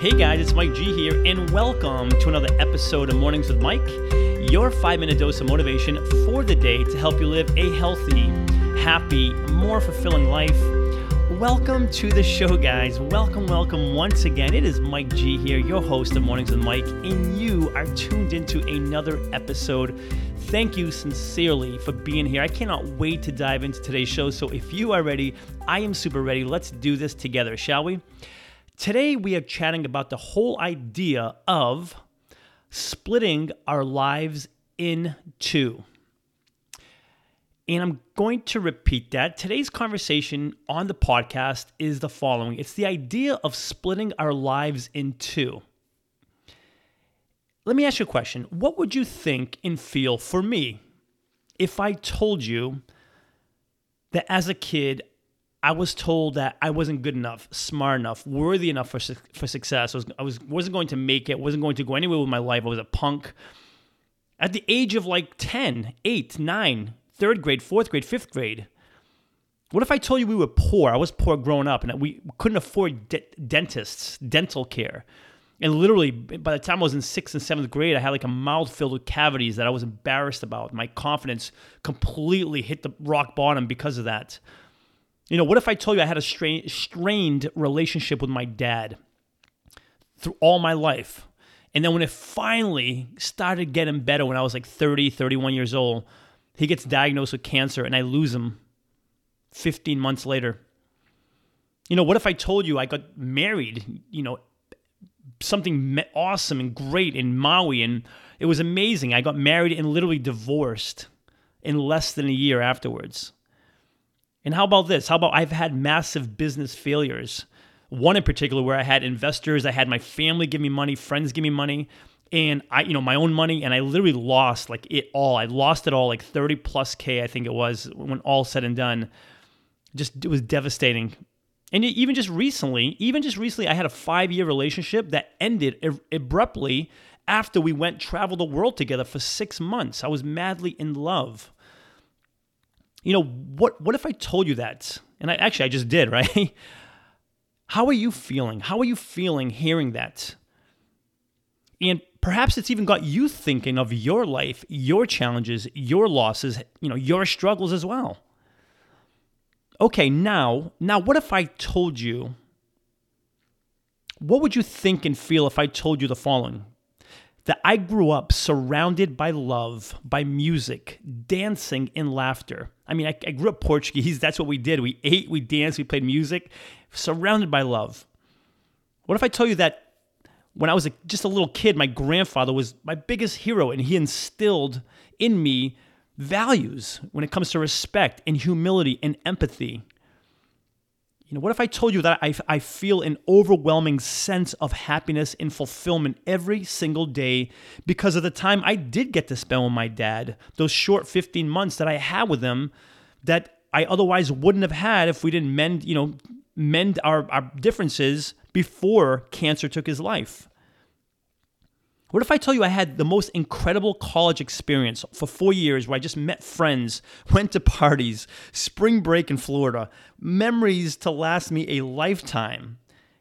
Hey guys, it's Mike G here, and welcome to another episode of Mornings with Mike, your five minute dose of motivation for the day to help you live a healthy, happy, more fulfilling life. Welcome to the show, guys. Welcome, welcome once again. It is Mike G here, your host of Mornings with Mike, and you are tuned into another episode. Thank you sincerely for being here. I cannot wait to dive into today's show. So if you are ready, I am super ready. Let's do this together, shall we? Today, we are chatting about the whole idea of splitting our lives in two. And I'm going to repeat that. Today's conversation on the podcast is the following it's the idea of splitting our lives in two. Let me ask you a question. What would you think and feel for me if I told you that as a kid, I was told that I wasn't good enough, smart enough, worthy enough for for success. I was I was wasn't going to make it, wasn't going to go anywhere with my life. I was a punk. At the age of like 10, 8, 9, third grade, fourth grade, fifth grade. What if I told you we were poor? I was poor growing up and we couldn't afford de- dentists, dental care. And literally, by the time I was in sixth and seventh grade, I had like a mouth filled with cavities that I was embarrassed about. My confidence completely hit the rock bottom because of that. You know, what if I told you I had a strain, strained relationship with my dad through all my life? And then when it finally started getting better when I was like 30, 31 years old, he gets diagnosed with cancer and I lose him 15 months later. You know, what if I told you I got married, you know, something awesome and great in Maui and it was amazing. I got married and literally divorced in less than a year afterwards. And how about this? How about I've had massive business failures? One in particular where I had investors, I had my family give me money, friends give me money, and I, you know, my own money, and I literally lost like it all. I lost it all, like 30 plus K, I think it was, when all said and done. Just it was devastating. And even just recently, even just recently, I had a five year relationship that ended abruptly after we went travel the world together for six months. I was madly in love you know, what what if I told you that? And I actually I just did, right? How are you feeling? How are you feeling hearing that? And perhaps it's even got you thinking of your life, your challenges, your losses, you know, your struggles as well. Okay, now, now what if I told you what would you think and feel if I told you the following? That I grew up surrounded by love, by music, dancing, and laughter. I mean, I, I grew up Portuguese. That's what we did. We ate, we danced, we played music, surrounded by love. What if I tell you that when I was a, just a little kid, my grandfather was my biggest hero and he instilled in me values when it comes to respect and humility and empathy? You know, what if I told you that I, I feel an overwhelming sense of happiness and fulfillment every single day because of the time I did get to spend with my dad, those short 15 months that I had with him that I otherwise wouldn't have had if we didn't mend, you know, mend our, our differences before cancer took his life. What if I tell you I had the most incredible college experience for four years where I just met friends, went to parties, spring break in Florida, memories to last me a lifetime?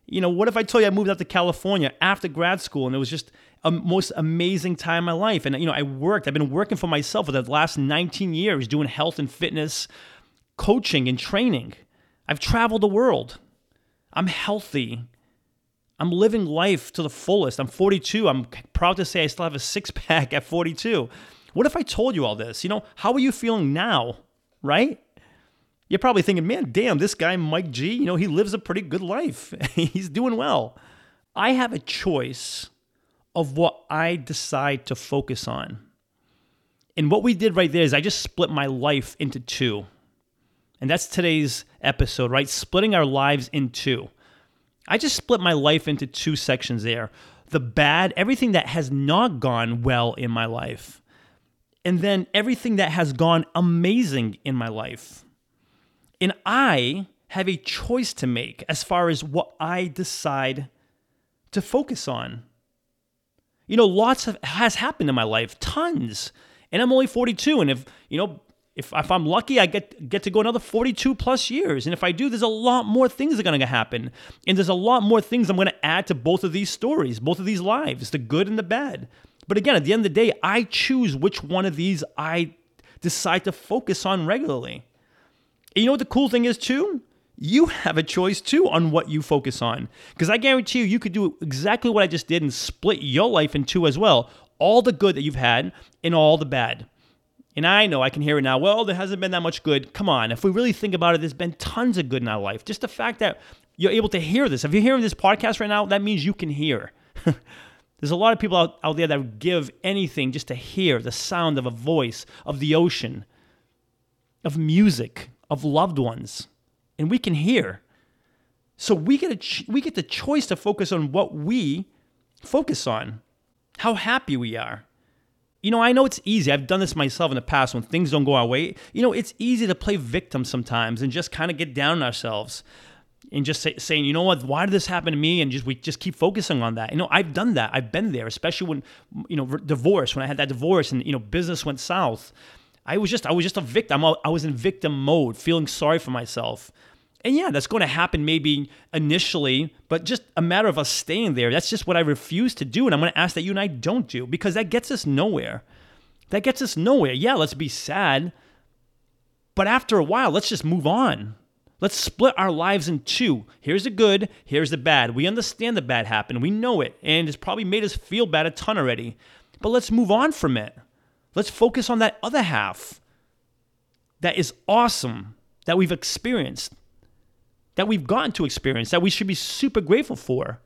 You know, what if I told you I moved out to California after grad school and it was just a most amazing time in my life? And, you know, I worked, I've been working for myself for the last 19 years doing health and fitness coaching and training. I've traveled the world. I'm healthy. I'm living life to the fullest. I'm 42. I'm proud to say I still have a six pack at 42. What if I told you all this? You know, how are you feeling now? Right? You're probably thinking, man, damn, this guy, Mike G, you know, he lives a pretty good life. He's doing well. I have a choice of what I decide to focus on. And what we did right there is I just split my life into two. And that's today's episode, right? Splitting our lives in two. I just split my life into two sections there the bad, everything that has not gone well in my life, and then everything that has gone amazing in my life. And I have a choice to make as far as what I decide to focus on. You know, lots of has happened in my life, tons. And I'm only 42 and if, you know, If, if I'm lucky, I get get to go another 42 plus years. And if I do, there's a lot more things that are going to happen. And there's a lot more things I'm going to add to both of these stories, both of these lives, the good and the bad. But again, at the end of the day, I choose which one of these I decide to focus on regularly. And you know what the cool thing is, too? You have a choice too on what you focus on. Because I guarantee you, you could do exactly what I just did and split your life in two as well all the good that you've had and all the bad. And I know I can hear it now. Well, there hasn't been that much good. Come on. If we really think about it, there's been tons of good in our life. Just the fact that you're able to hear this. If you're hearing this podcast right now, that means you can hear. there's a lot of people out, out there that would give anything just to hear the sound of a voice, of the ocean, of music, of loved ones. And we can hear. So we get, a ch- we get the choice to focus on what we focus on, how happy we are, you know, I know it's easy. I've done this myself in the past when things don't go our way. You know, it's easy to play victim sometimes and just kind of get down on ourselves and just say, saying, you know what, why did this happen to me? And just we just keep focusing on that. You know, I've done that. I've been there, especially when you know divorce. When I had that divorce and you know business went south, I was just I was just a victim. I was in victim mode, feeling sorry for myself. And yeah, that's going to happen maybe initially, but just a matter of us staying there. That's just what I refuse to do. And I'm going to ask that you and I don't do because that gets us nowhere. That gets us nowhere. Yeah, let's be sad. But after a while, let's just move on. Let's split our lives in two. Here's the good, here's the bad. We understand the bad happened, we know it, and it's probably made us feel bad a ton already. But let's move on from it. Let's focus on that other half that is awesome, that we've experienced, that we've gotten to experience that we should be super grateful for.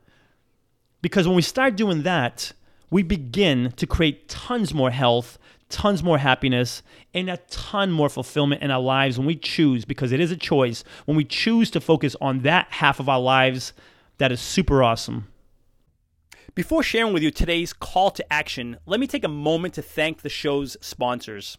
Because when we start doing that, we begin to create tons more health, tons more happiness, and a ton more fulfillment in our lives when we choose, because it is a choice, when we choose to focus on that half of our lives that is super awesome. Before sharing with you today's call to action, let me take a moment to thank the show's sponsors.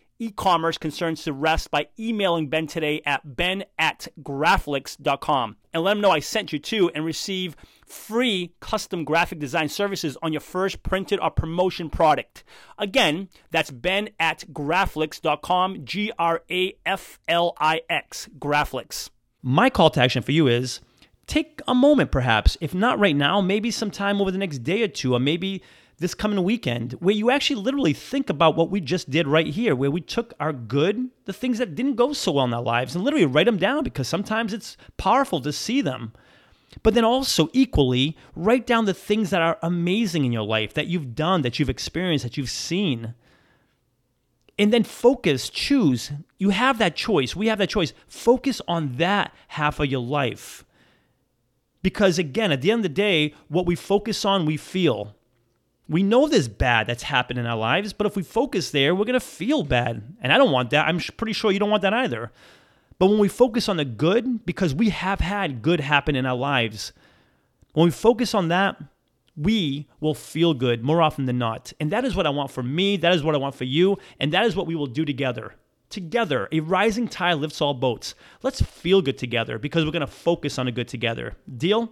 e-commerce concerns to rest by emailing Ben today at ben at graflix.com and let him know I sent you to and receive free custom graphic design services on your first printed or promotion product. Again, that's ben at graflix.com, G-R-A-F-L-I-X, Graflix. My call to action for you is take a moment perhaps, if not right now, maybe sometime over the next day or two, or maybe this coming weekend where you actually literally think about what we just did right here, where we took our good, the things that didn't go so well in our lives, and literally write them down because sometimes it's powerful to see them. But then also, equally, write down the things that are amazing in your life, that you've done, that you've experienced, that you've seen. And then focus, choose. You have that choice. We have that choice. Focus on that half of your life. Because again, at the end of the day, what we focus on, we feel. We know there's bad that's happened in our lives, but if we focus there, we're going to feel bad. And I don't want that. I'm pretty sure you don't want that either. But when we focus on the good, because we have had good happen in our lives, when we focus on that, we will feel good more often than not. And that is what I want for me. That is what I want for you. And that is what we will do together. Together, a rising tide lifts all boats. Let's feel good together because we're going to focus on the good together. Deal?